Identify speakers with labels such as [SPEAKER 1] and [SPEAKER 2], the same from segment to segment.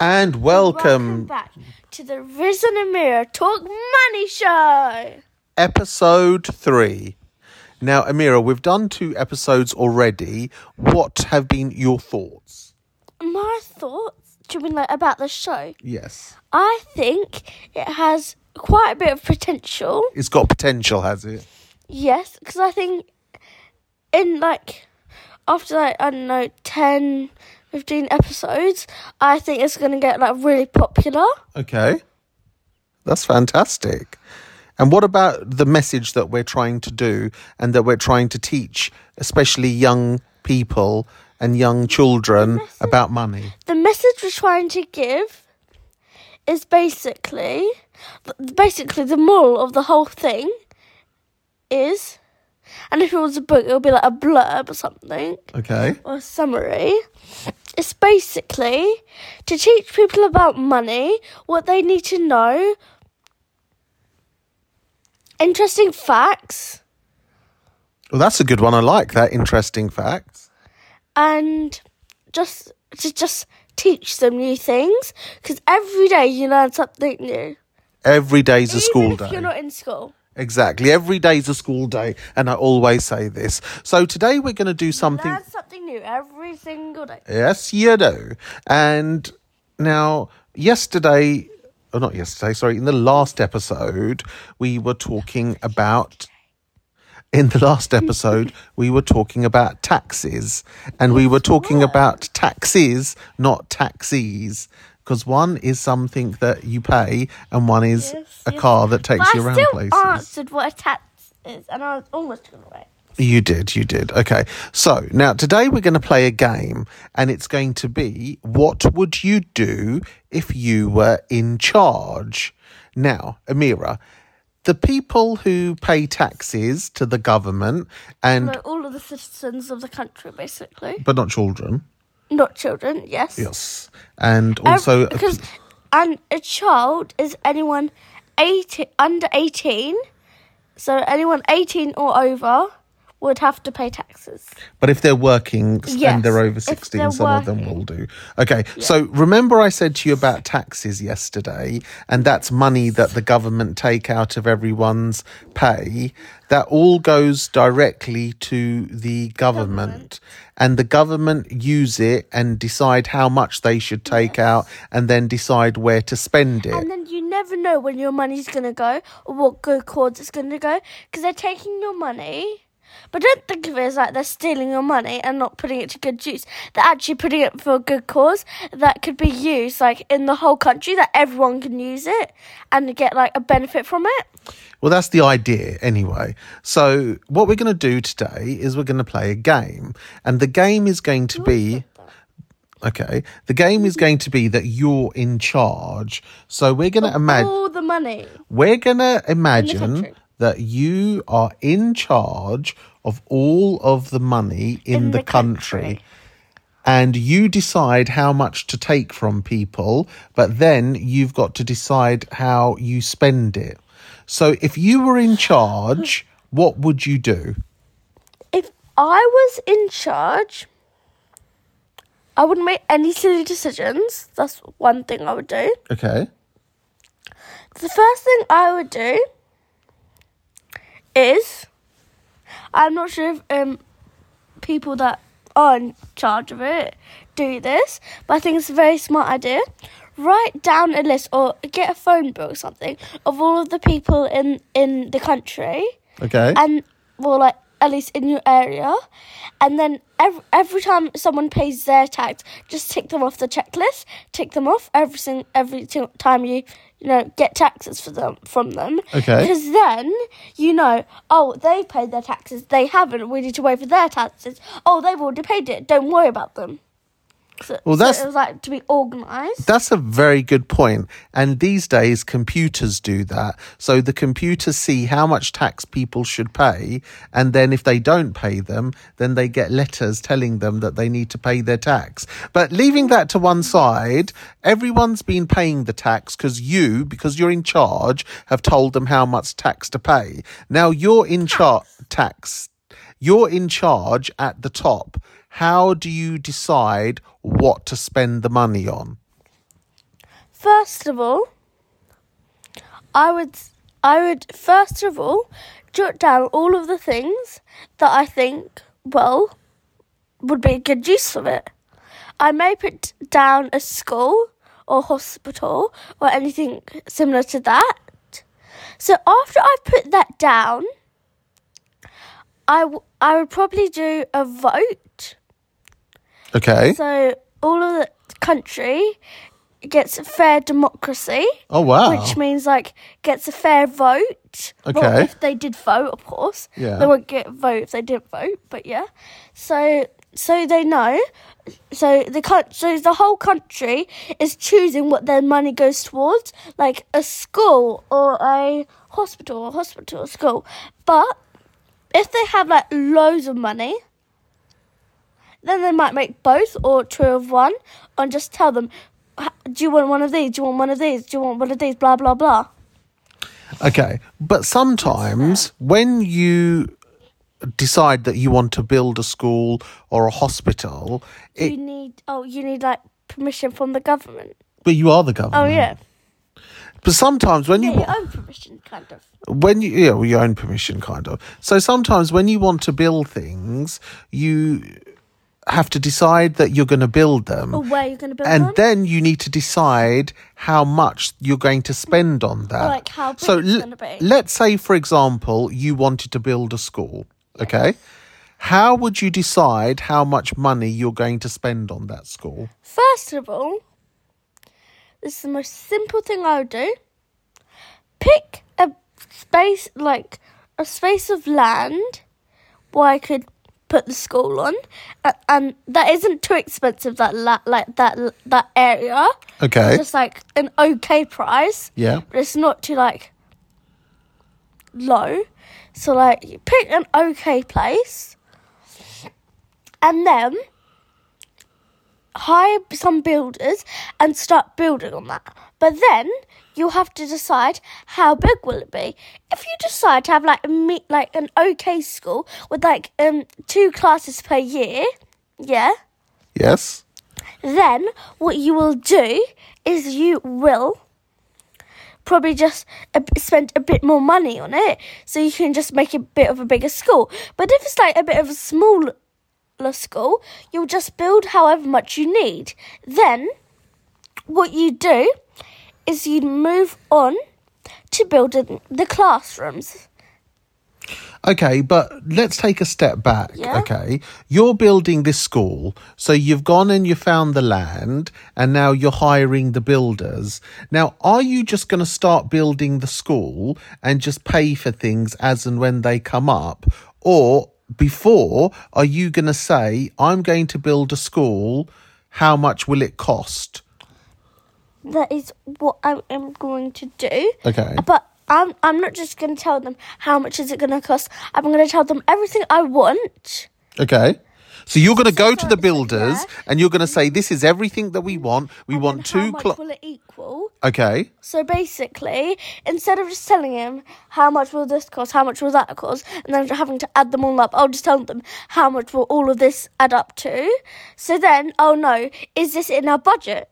[SPEAKER 1] And welcome,
[SPEAKER 2] back to the Riz and Amira Talk Money Show.
[SPEAKER 1] episode three. Now, Amira, we've done two episodes already. What have been your thoughts?
[SPEAKER 2] My thoughts, do you mean like about the show?
[SPEAKER 1] Yes.
[SPEAKER 2] I think it has quite a bit of potential.
[SPEAKER 1] It's got potential, has it?
[SPEAKER 2] Yes, because I think in like after like I don't know 10, 15 episodes, I think it's gonna get like really popular.
[SPEAKER 1] Okay. That's fantastic. And what about the message that we're trying to do and that we're trying to teach, especially young people and young children about money?
[SPEAKER 2] the message we're trying to give is basically basically the moral of the whole thing is and if it was a book it would be like a blurb or something
[SPEAKER 1] Okay.
[SPEAKER 2] or a summary it's basically to teach people about money what they need to know interesting facts
[SPEAKER 1] Well, that's a good one. I like that. Interesting facts.
[SPEAKER 2] and just to just teach them new things because every day you learn something new
[SPEAKER 1] Every day's a
[SPEAKER 2] Even
[SPEAKER 1] school
[SPEAKER 2] if
[SPEAKER 1] day.
[SPEAKER 2] you're not in school
[SPEAKER 1] Exactly. Every day's a school day. And I always say this. So today we're going to do something.
[SPEAKER 2] Learn something new every single day.
[SPEAKER 1] Yes, you do. And now, yesterday, or not yesterday, sorry, in the last episode, we were talking about. In the last episode, we were talking about taxes, and we were talking about taxes, not taxis, because one is something that you pay, and one is
[SPEAKER 2] Yes,
[SPEAKER 1] a
[SPEAKER 2] yes.
[SPEAKER 1] car that takes
[SPEAKER 2] But
[SPEAKER 1] you
[SPEAKER 2] I
[SPEAKER 1] around
[SPEAKER 2] still
[SPEAKER 1] places.
[SPEAKER 2] answered what a tax is, and I was almost gonna wait.
[SPEAKER 1] You did, you did. Okay. So now today we're going to play a game and it's going to be what would you do if you were in charge? Now, Amira, the people who pay taxes to the government and
[SPEAKER 2] all of the citizens of the country, basically,
[SPEAKER 1] but not children.
[SPEAKER 2] Not children. Yes.
[SPEAKER 1] Yes. And also uh,
[SPEAKER 2] because and a child is anyone 18 under eighteen, so anyone eighteen or over would have to pay taxes.
[SPEAKER 1] But if they're working
[SPEAKER 2] Yes,
[SPEAKER 1] and they're over
[SPEAKER 2] if
[SPEAKER 1] 16,
[SPEAKER 2] they're
[SPEAKER 1] some of them will do. Okay, so remember I said to you about taxes yesterday, and that's money that the government take out of everyone's pay. That all goes directly to the government, and the government use it and decide how much they should take out, and then decide where to spend it.
[SPEAKER 2] And then you never know when your money's gonna go or what good cause it's gonna go because they're taking your money. But don't think of it as like they're stealing your money and not putting it to good use. They're actually putting it for a good cause that could be used like in the whole country that everyone can use it and get like a benefit from it.
[SPEAKER 1] Well, that's the idea anyway. So, what we're going to do today is we're going to play a game. And the game is going to oh, be. Okay. The game is going to be that you're in charge. So, we're going to imagine.
[SPEAKER 2] All the money.
[SPEAKER 1] We're going to imagine. That you are in charge of all of the money in,
[SPEAKER 2] In
[SPEAKER 1] the,
[SPEAKER 2] the
[SPEAKER 1] country.
[SPEAKER 2] country.
[SPEAKER 1] And you decide how much to take from people, but then you've got to decide how you spend it. So if you were in charge, what would you do?
[SPEAKER 2] If I was in charge, I wouldn't make any silly decisions. That's one thing I would do.
[SPEAKER 1] Okay.
[SPEAKER 2] The first thing I would do is I'm not sure if um people that are in charge of it do this, but I think it's a very smart idea. Write down a list or get a phone book or something of all of the people in in the country
[SPEAKER 1] Okay.
[SPEAKER 2] and well like at least in your area and then every, every time someone pays their tax just tick them off the checklist tick them off every every time you you know get taxes for them from them.
[SPEAKER 1] Okay.
[SPEAKER 2] because then you know oh they paid their taxes they haven't we need to wait for their taxes. Oh they've already paid it don't worry about them so,
[SPEAKER 1] Well,
[SPEAKER 2] so
[SPEAKER 1] that's-
[SPEAKER 2] it was like to be organized
[SPEAKER 1] That's a very good point. And these days, computers do that. So the computers see how much tax people should pay. And then if they don't pay them, then they get letters telling them that they need to pay their tax. But leaving that to one side, everyone's been paying the tax because you, because you're in charge, have told them how much tax to pay. Now you're in charge, tax. You're in charge at the top. How do you decide what to spend the money on?
[SPEAKER 2] First of all, I would I would first of all jot down all of the things that I think well would be a good use of it. I may put down a school or hospital or anything similar to that. So after I've put that down, I, w- I would probably do a vote.
[SPEAKER 1] Okay.
[SPEAKER 2] So all of the country gets a fair democracy,
[SPEAKER 1] Oh wow.
[SPEAKER 2] which means like gets a fair vote. Well,
[SPEAKER 1] Okay.
[SPEAKER 2] if they did vote, of course.
[SPEAKER 1] Yeah.
[SPEAKER 2] They won't get a vote if they didn't vote, but yeah. So so they know. So the coun- so the whole country is choosing what their money goes towards, like a school or a hospital, a hospital, or school. But if they have like loads of money, then they might make both or two of one, and just tell them, "Do you want one of these? Do you want one of these? Do you want one of these?" Blah blah blah.
[SPEAKER 1] Okay, but sometimes when you decide that you want to build a school or a hospital,
[SPEAKER 2] you need oh you need like permission from the government.
[SPEAKER 1] but you are the
[SPEAKER 2] oh,
[SPEAKER 1] government.
[SPEAKER 2] Oh yeah,
[SPEAKER 1] But sometimes when
[SPEAKER 2] yeah,
[SPEAKER 1] you
[SPEAKER 2] your own permission kind of.
[SPEAKER 1] when you yeah, well, your own permission kind of. So sometimes when you want to build things, you have to decide that you're going to build them.
[SPEAKER 2] Or where you're going to build
[SPEAKER 1] and
[SPEAKER 2] them.
[SPEAKER 1] then you need to decide how much you're going to spend on that.
[SPEAKER 2] Like how big
[SPEAKER 1] so
[SPEAKER 2] it's
[SPEAKER 1] l-
[SPEAKER 2] gonna be.
[SPEAKER 1] let's say, for example, you wanted to build a school. Okay, how would you decide how much money you're going to spend on that school?
[SPEAKER 2] First of all, this is the most simple thing I would do. Pick a space like a space of land where I could put the school on, a- and that isn't too expensive. That la- like that that area,
[SPEAKER 1] Okay,
[SPEAKER 2] just like an okay price.
[SPEAKER 1] yeah,
[SPEAKER 2] but it's not too like low. So like you pick an okay place and then hire some builders and start building on that. But then you'll have to decide how big will it be. If you decide to have like a me- like an okay school with like um two classes per year, yeah,
[SPEAKER 1] yes,
[SPEAKER 2] then what you will do is you will probably just spend a bit more money on it so you can just make a bit of a bigger school. But if it's like a bit of a smaller school, you'll just build however much you need. Then what you do is you move on to building the classrooms.
[SPEAKER 1] Okay, but let's take a step back.
[SPEAKER 2] Yeah.
[SPEAKER 1] Okay, you're building this school, so you've gone and you found the land, and now you're hiring the builders. Now, are you just going to start building the school and just pay for things as and when they come up, or before are you going to say, "I'm going to build a school"? How much will it cost?
[SPEAKER 2] That is what I am going to do.
[SPEAKER 1] Okay.
[SPEAKER 2] But I'm I'm not just going to tell them how much is it going to cost. I'm going to tell them everything I want.
[SPEAKER 1] Okay. So you're going to go to the builders
[SPEAKER 2] yeah.
[SPEAKER 1] and you're going to say, "This is everything that we want. We
[SPEAKER 2] And
[SPEAKER 1] want
[SPEAKER 2] how
[SPEAKER 1] two
[SPEAKER 2] much
[SPEAKER 1] cl-
[SPEAKER 2] will it equal?
[SPEAKER 1] Okay.
[SPEAKER 2] So basically, instead of just telling him how much will this cost, how much will that cost, and then having to add them all up, I'll just tell them how much will all of this add up to. So then, oh no, is this in our budget?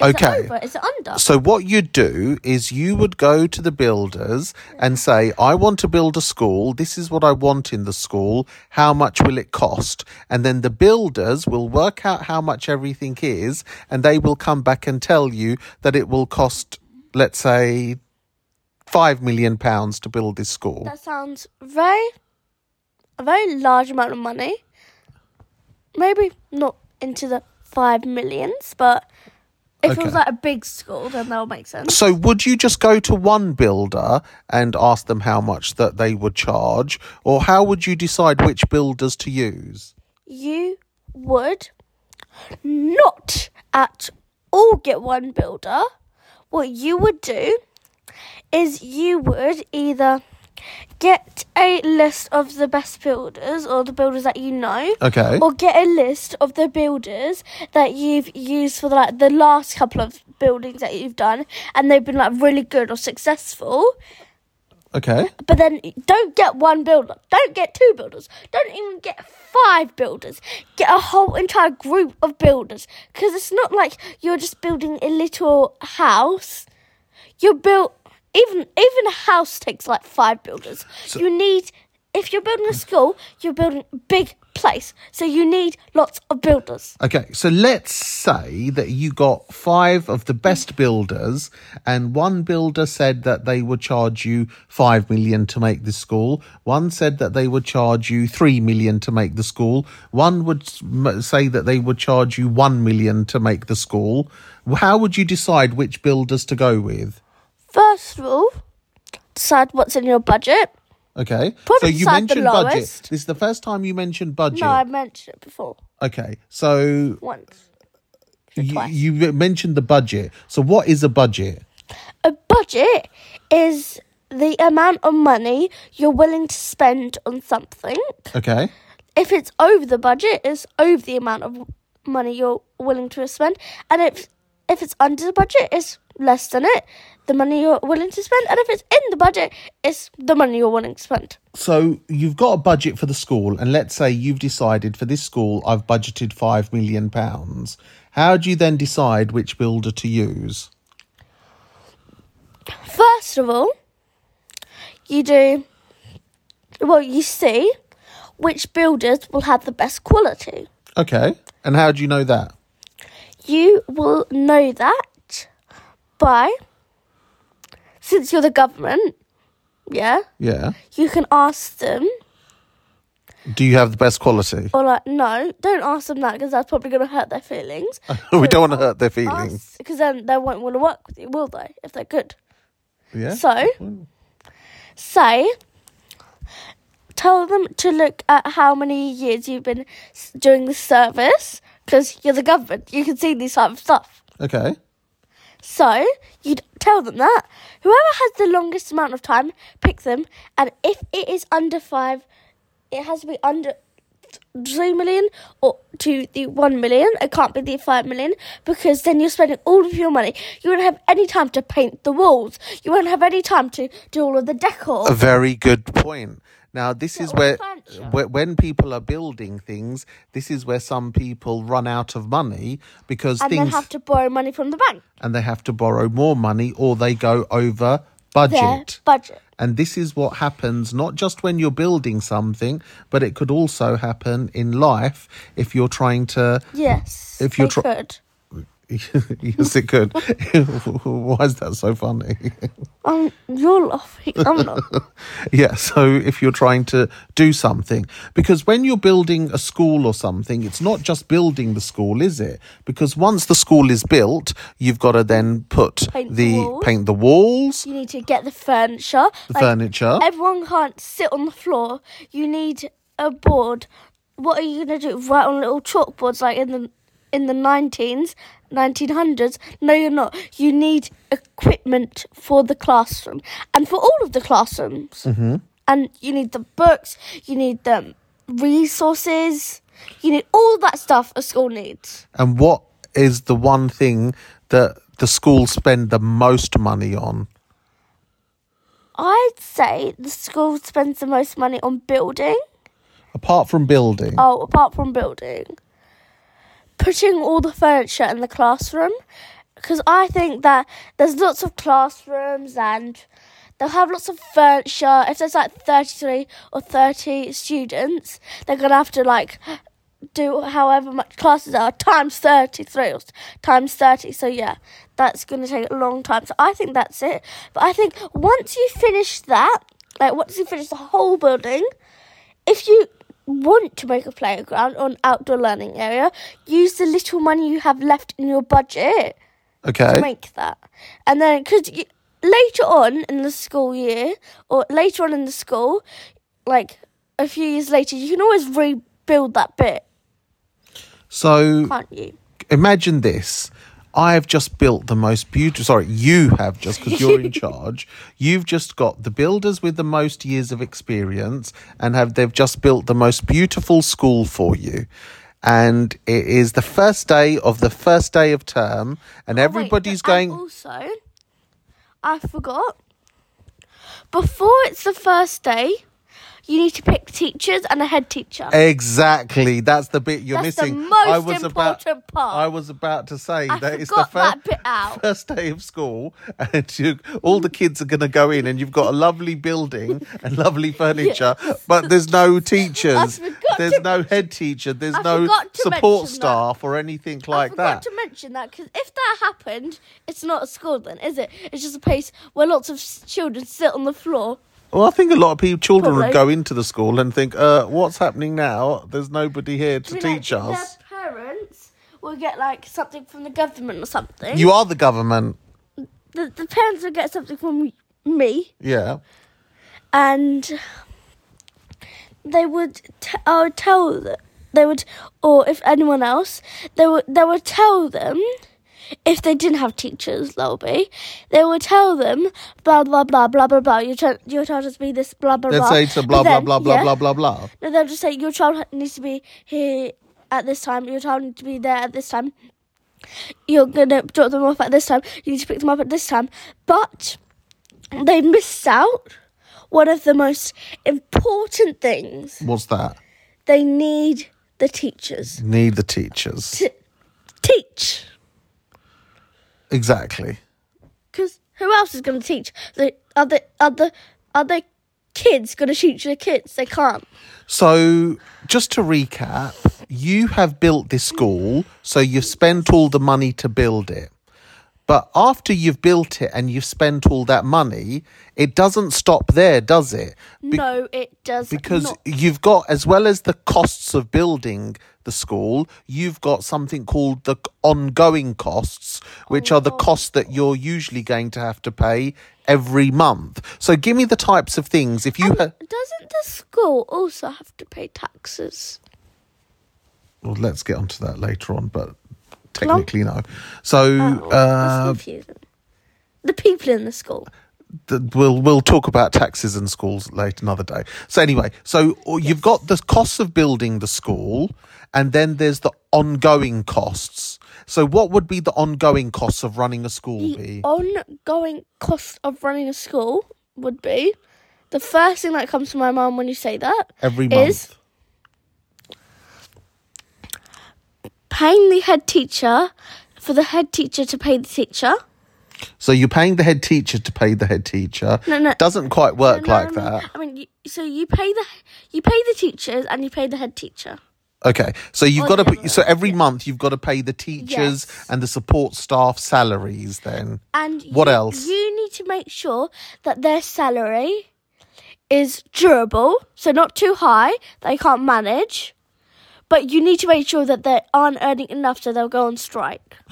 [SPEAKER 1] Okay.
[SPEAKER 2] over? Is it under?
[SPEAKER 1] So what you'd do is you would go to the builders and say, I want to build a school. This is what I want in the school. How much will it cost? And then the builders will work out how much everything is and they will come back and tell you that it will cost, let's say, five million pounds to build this school.
[SPEAKER 2] That sounds very, a very large amount of money. Maybe not into the five millions, but if it was like a big school, then that would make sense.
[SPEAKER 1] So would you just go to one builder and ask them how much that they would charge? Or how would you decide which builders to use?
[SPEAKER 2] You would not at all get one builder. What you would do is you would either get a list of the best builders or the builders that you know.
[SPEAKER 1] Okay.
[SPEAKER 2] or get a list of the builders that you've used for the, like the last couple of buildings that you've done and they've been like really good or successful
[SPEAKER 1] Okay.
[SPEAKER 2] But then don't get one builder. Don't get two builders. Don't even get five builders. Get a whole entire group of builders. Because it's not like you're just building a little house. You built even even a house takes like five builders. you need if you're building a school, you're building a big place. So you need lots of builders.
[SPEAKER 1] Okay, so let's say that you got five of the best builders, and one builder said that they would charge you five million to make the school. One said that they would charge you three million to make the school. One would say that they would charge you one million to make the school. How would you decide which builders to go with?
[SPEAKER 2] First of all, decide what's in your budget.
[SPEAKER 1] Okay, so you
[SPEAKER 2] decide the
[SPEAKER 1] mentioned budget.
[SPEAKER 2] lowest.
[SPEAKER 1] This is the first time you mentioned budget.
[SPEAKER 2] No, I mentioned it before
[SPEAKER 1] Okay, so
[SPEAKER 2] once.
[SPEAKER 1] you,
[SPEAKER 2] twice.
[SPEAKER 1] you mentioned the budget. So what is a budget?
[SPEAKER 2] A budget is the amount of money you're willing to spend on something.
[SPEAKER 1] Okay.
[SPEAKER 2] If it's over the budget, it's over the amount of money you're willing to spend. And if if it's under the budget, it's less than it, the money you're willing to spend. And if it's in the budget, it's the money you're willing to spend.
[SPEAKER 1] So you've got a budget for the school, and let's say you've decided for this school I've budgeted five million pounds. How do you then decide which builder to use?
[SPEAKER 2] First of all, you do well. You see which builders will have the best quality.
[SPEAKER 1] Okay. And how do you know that?
[SPEAKER 2] You will know that by since you're the government. Yeah,
[SPEAKER 1] Yeah.
[SPEAKER 2] you can ask them,
[SPEAKER 1] Do you have the best quality?
[SPEAKER 2] or like, no, don't ask them that because that's probably going to hurt their feelings.
[SPEAKER 1] we don't want to hurt their feelings.
[SPEAKER 2] Because then they won't want to work with you, will they? If they're good.
[SPEAKER 1] Yeah.
[SPEAKER 2] So, say, tell them to look at how many years you've been s- doing the service because you're the government. You can see these type of stuff.
[SPEAKER 1] Okay.
[SPEAKER 2] So, you'd tell them that. Whoever has the longest amount of time, pick them. And if it is under five, it has to be under three million or to the one million. It can't be the five million because then you're spending all of your money. You won't have any time to paint the walls. You won't have any time to do all of the decor.
[SPEAKER 1] A very good point. Now, this is where, where when people are building things, this is where some people run out of money because
[SPEAKER 2] and
[SPEAKER 1] things
[SPEAKER 2] then have to borrow money from the bank.
[SPEAKER 1] and they have to borrow more money or they go over
[SPEAKER 2] Their
[SPEAKER 1] budget.
[SPEAKER 2] budget.
[SPEAKER 1] And this is what happens not just when you're building something, but it could also happen in life if you're trying to.
[SPEAKER 2] Yes.
[SPEAKER 1] If you're
[SPEAKER 2] they
[SPEAKER 1] tr-
[SPEAKER 2] could.
[SPEAKER 1] Yes, it could. Why is that so funny?
[SPEAKER 2] Um, you're laughing. I'm not.
[SPEAKER 1] yeah, so if you're trying to do something, because when you're building a school or something, it's not just building the school, is it? Because once the school is built, you've got to then put
[SPEAKER 2] Paint the
[SPEAKER 1] the
[SPEAKER 2] walls.
[SPEAKER 1] paint the walls,
[SPEAKER 2] You need to get the furniture.
[SPEAKER 1] the
[SPEAKER 2] Like,
[SPEAKER 1] furniture.
[SPEAKER 2] Everyone can't sit on the floor. You need a board. What are you gonna do? Write on little chalkboards like in the in the nineteens, nineteen hundreds? No, you're not. You need equipment for the classroom and for all of the classrooms. Mm-hmm. And you need the books. You need the resources. You need all that stuff a school needs.
[SPEAKER 1] And what is the one thing that the schools spend the most money on?
[SPEAKER 2] I'd say the school spends the most money on building.
[SPEAKER 1] Apart from building.
[SPEAKER 2] Oh, apart from building, putting all the furniture in the classroom. Because I think that there's lots of classrooms and they'll have lots of furniture. If there's like 33 or 30 students, they're going to have to like do however much classes are times 33 or times 30. So yeah, that's going to take a long time. So I think that's it. But I think once you finish that, like once you finish the whole building, if you want to make a playground or an outdoor learning area, use the little money you have left in your budget
[SPEAKER 1] okay.
[SPEAKER 2] to make that. And then, because later on in the school year, or later on in the school, like a few years later, you can always rebuild that bit,
[SPEAKER 1] so
[SPEAKER 2] can't you?
[SPEAKER 1] imagine this. I've just built the most beautiful. Sorry, you have just because you're in charge. You've just got the builders with the most years of experience, and have they've just built the most beautiful school for you. And it is the first day of the first day of term, and
[SPEAKER 2] Oh,
[SPEAKER 1] everybody's
[SPEAKER 2] and
[SPEAKER 1] going.
[SPEAKER 2] Also, I forgot. before it's the first day, you need to pick teachers and a head teacher.
[SPEAKER 1] Exactly. That's the bit you're
[SPEAKER 2] That's the
[SPEAKER 1] missing.
[SPEAKER 2] most
[SPEAKER 1] I was about
[SPEAKER 2] important part.
[SPEAKER 1] I was about to say
[SPEAKER 2] I
[SPEAKER 1] that it's the
[SPEAKER 2] forgot
[SPEAKER 1] fir-
[SPEAKER 2] that bit out.
[SPEAKER 1] first day of school and you, all the kids are going to go in and you've got a lovely building and lovely furniture but there's no teachers. There's
[SPEAKER 2] to
[SPEAKER 1] no head teacher, there's
[SPEAKER 2] I
[SPEAKER 1] no support
[SPEAKER 2] that.
[SPEAKER 1] staff or anything like that.
[SPEAKER 2] I forgot
[SPEAKER 1] that.
[SPEAKER 2] to mention that because if that happened, it's not a school then, is it? It's just a place where lots of children sit on the floor.
[SPEAKER 1] Well, I think a lot of people, children would go into the school and think, uh, what's happening now? There's nobody here to
[SPEAKER 2] I mean, like,
[SPEAKER 1] teach us.
[SPEAKER 2] Their parents will get like something from the government or something.
[SPEAKER 1] You are the government.
[SPEAKER 2] the, the parents will get something from me,
[SPEAKER 1] Yeah.
[SPEAKER 2] and they would. T- I would tell them. They would, or if anyone else, they would. They would tell them. If they didn't have teachers, they'll. They would tell them blah blah blah blah blah blah. Your child, your child has to be this blah blah
[SPEAKER 1] Let's
[SPEAKER 2] blah.
[SPEAKER 1] say it's a blah, blah,
[SPEAKER 2] then-
[SPEAKER 1] blah, blah,
[SPEAKER 2] yeah.
[SPEAKER 1] blah, blah, blah.
[SPEAKER 2] No, they'll just say your child needs to be here at this time. Your child needs to be there at this time. You're gonna drop them off at this time. You need to pick them up at this time. But they missed out one of the most important things.
[SPEAKER 1] What's that?
[SPEAKER 2] They need the teachers
[SPEAKER 1] Need the teachers.
[SPEAKER 2] to teach.
[SPEAKER 1] Exactly.
[SPEAKER 2] Because who else is going to teach? The other other other kids going to teach the kids. They can't.
[SPEAKER 1] So, just to recap, you have built this school, so you've spent all the money to build it. But after you've built it and you've spent all that money, it doesn't stop there, does it? Be-
[SPEAKER 2] no, it does
[SPEAKER 1] because
[SPEAKER 2] not.
[SPEAKER 1] you've got as well as the costs of building the school you've got something called the ongoing costs which are the oh. costs that you're usually going to have to pay every month so give me the types of things if you ha-
[SPEAKER 2] Doesn't the school also have to pay taxes?
[SPEAKER 1] well let's get onto that later on but technically no so
[SPEAKER 2] Oh,
[SPEAKER 1] uh.
[SPEAKER 2] The people in the school.
[SPEAKER 1] th- we'll we'll talk about taxes and schools later another day. So anyway, so uh, you've got the costs of building the school, and then there's the ongoing costs. So what would be the ongoing costs of running a school
[SPEAKER 2] The
[SPEAKER 1] be?
[SPEAKER 2] ongoing cost of running a school would be the first thing that comes to my mind when you say that
[SPEAKER 1] Every month.
[SPEAKER 2] is paying the head teacher for the head teacher to pay the teacher.
[SPEAKER 1] So you're paying the head teacher to pay the head teacher.
[SPEAKER 2] No, no.
[SPEAKER 1] Doesn't quite work
[SPEAKER 2] No,
[SPEAKER 1] like
[SPEAKER 2] I mean,
[SPEAKER 1] that.
[SPEAKER 2] I mean, you, so you pay the you pay the teachers and you pay the head teacher.
[SPEAKER 1] Okay, so you've
[SPEAKER 2] Oh,
[SPEAKER 1] got to
[SPEAKER 2] yeah,
[SPEAKER 1] put. So every month you've got to pay the teachers
[SPEAKER 2] Yes.
[SPEAKER 1] and the support staff salaries. Then
[SPEAKER 2] And
[SPEAKER 1] What
[SPEAKER 2] you,
[SPEAKER 1] else?
[SPEAKER 2] You need to make sure that their salary is durable, so not too high they can't manage. But you need to make sure that they aren't earning enough so they'll go on strike.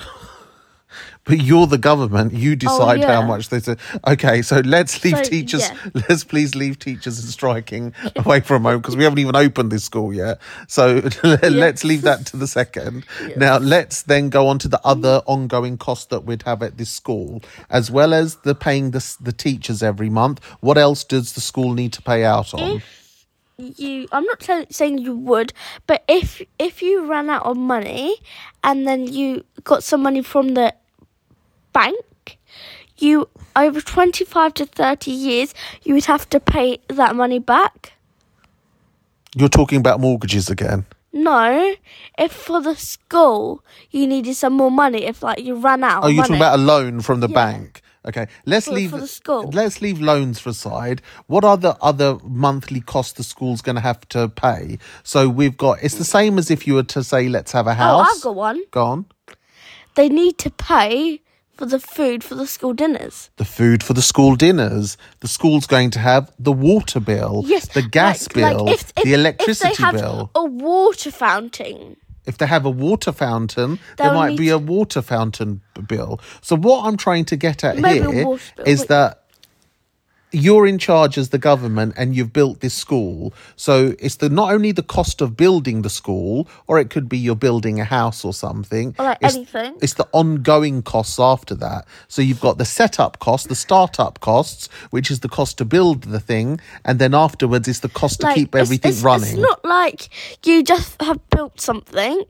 [SPEAKER 1] But you're the government. You oh, decide how
[SPEAKER 2] Oh, yeah.
[SPEAKER 1] much they say. Okay, so let's leave
[SPEAKER 2] So,
[SPEAKER 1] teachers.
[SPEAKER 2] yeah.
[SPEAKER 1] Let's please leave teachers and striking away for a moment because we haven't even opened this school yet. So let's leave that to the second. Now let's then go on to the other ongoing cost that we'd have at this school, as well as the paying the the teachers every month. What else does the school need to pay out on?
[SPEAKER 2] You, I'm not saying you would, but if if you ran out of money and then you got some money from the bank, you over 25 to 30 years you would have to pay that money back.
[SPEAKER 1] You're talking about mortgages again.
[SPEAKER 2] No, if for the school you needed some more money, if like you ran out.
[SPEAKER 1] Oh, you're
[SPEAKER 2] money.
[SPEAKER 1] talking about a loan from the
[SPEAKER 2] Yeah.
[SPEAKER 1] bank. Okay, let's
[SPEAKER 2] For-
[SPEAKER 1] leave
[SPEAKER 2] for the school.
[SPEAKER 1] Let's leave loans for a side. What are the other monthly costs the school's going to have to pay? So we've got. It's the same as if you were to say, let's have a house. Oh.
[SPEAKER 2] I've got one.
[SPEAKER 1] Go on.
[SPEAKER 2] They need to pay for the food for the school dinners.
[SPEAKER 1] The food for the school dinners. The school's going to have the water bill.
[SPEAKER 2] Yes,
[SPEAKER 1] The gas
[SPEAKER 2] like- like
[SPEAKER 1] bill.
[SPEAKER 2] if- if-
[SPEAKER 1] the electricity
[SPEAKER 2] if they have
[SPEAKER 1] bill.
[SPEAKER 2] A water fountain.
[SPEAKER 1] If they have a water fountain, there
[SPEAKER 2] They'll
[SPEAKER 1] might
[SPEAKER 2] need
[SPEAKER 1] be a water fountain bill. So what I'm trying to get at
[SPEAKER 2] Maybe a
[SPEAKER 1] here
[SPEAKER 2] water
[SPEAKER 1] is
[SPEAKER 2] but-
[SPEAKER 1] that you're in charge as the government and you've built this school. So it's the not only the cost of building the school, or it could be you're building a house or something.
[SPEAKER 2] Or like
[SPEAKER 1] it's,
[SPEAKER 2] anything.
[SPEAKER 1] It's the ongoing costs after that. So you've got the setup cost, the startup costs, which is the cost to build the thing, and then afterwards it's the cost to keep everything
[SPEAKER 2] it's,
[SPEAKER 1] running.
[SPEAKER 2] It's not like you just have built something,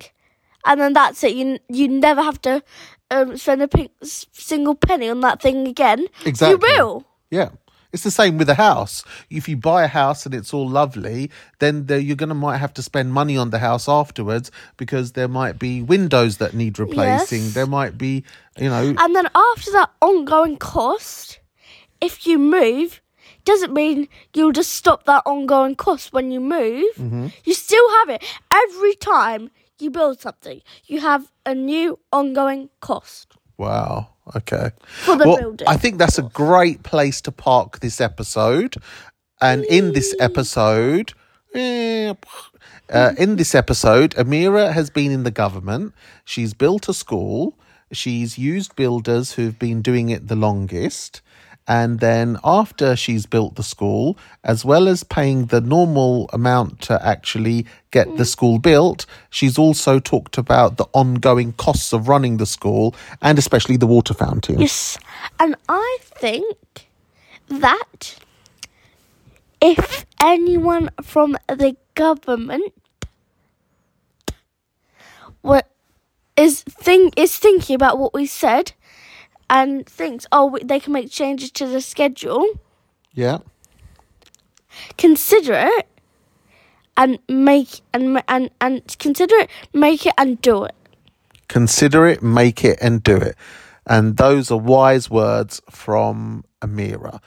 [SPEAKER 2] and then that's it. You you never have to um, spend a single penny on that thing again.
[SPEAKER 1] Exactly.
[SPEAKER 2] You will.
[SPEAKER 1] Yeah, It's the same with a house. If you buy a house and it's all lovely, then there, you're going to might have to spend money on the house afterwards because there might be windows that need replacing.
[SPEAKER 2] Yes.
[SPEAKER 1] There might be, you know,
[SPEAKER 2] And then after that ongoing cost, if you move, doesn't mean you'll just stop that ongoing cost when you move.
[SPEAKER 1] Mm-hmm.
[SPEAKER 2] You still have it every time you build something. You have a new ongoing cost
[SPEAKER 1] wow. Okay.
[SPEAKER 2] for the
[SPEAKER 1] well,
[SPEAKER 2] building.
[SPEAKER 1] I think that's a great place to park this episode. And in this episode, eh, uh, in this episode, Amira has been in the government. She's built a school. She's used builders who've been doing it the longest. And then after she's built the school, as well as paying the normal amount to actually get the school built, she's also talked about the ongoing costs of running the school and especially the water fountain.
[SPEAKER 2] Yes, and I think that if anyone from the government is think is thinking about what we said and thinks oh they can make changes to the schedule,
[SPEAKER 1] Yeah.
[SPEAKER 2] consider it and make and and and consider it, make it and do it.
[SPEAKER 1] Consider it, make it, and do it. And those are wise words from Amira.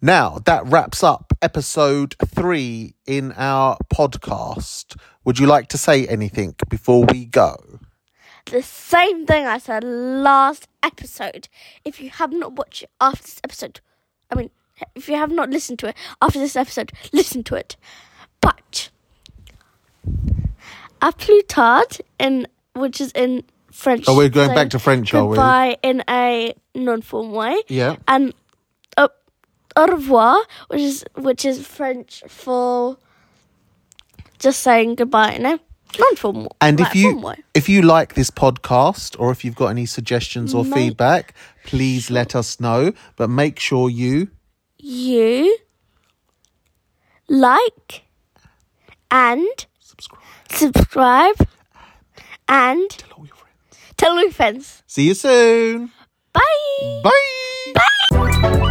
[SPEAKER 1] Now, that wraps up episode three in our podcast. Would you like to say anything before we go?
[SPEAKER 2] The same thing I said last episode. If you have not watched it after this episode, I mean, if you have not listened to it after this episode, listen to it. But a plus tard in which is in French.
[SPEAKER 1] Oh, we're going
[SPEAKER 2] saying
[SPEAKER 1] back to French, are we?
[SPEAKER 2] Goodbye in a non-form way,
[SPEAKER 1] Yeah.
[SPEAKER 2] and au, au revoir, which is which is French for just saying goodbye in a
[SPEAKER 1] And
[SPEAKER 2] like,
[SPEAKER 1] if you if you like this podcast or if you've got any suggestions or
[SPEAKER 2] Make
[SPEAKER 1] feedback, please let us know. But make sure you
[SPEAKER 2] you like and
[SPEAKER 1] subscribe.
[SPEAKER 2] subscribe and
[SPEAKER 1] Tell all your friends.
[SPEAKER 2] tell your friends.
[SPEAKER 1] See you soon. Bye.
[SPEAKER 2] Bye.
[SPEAKER 1] Bye.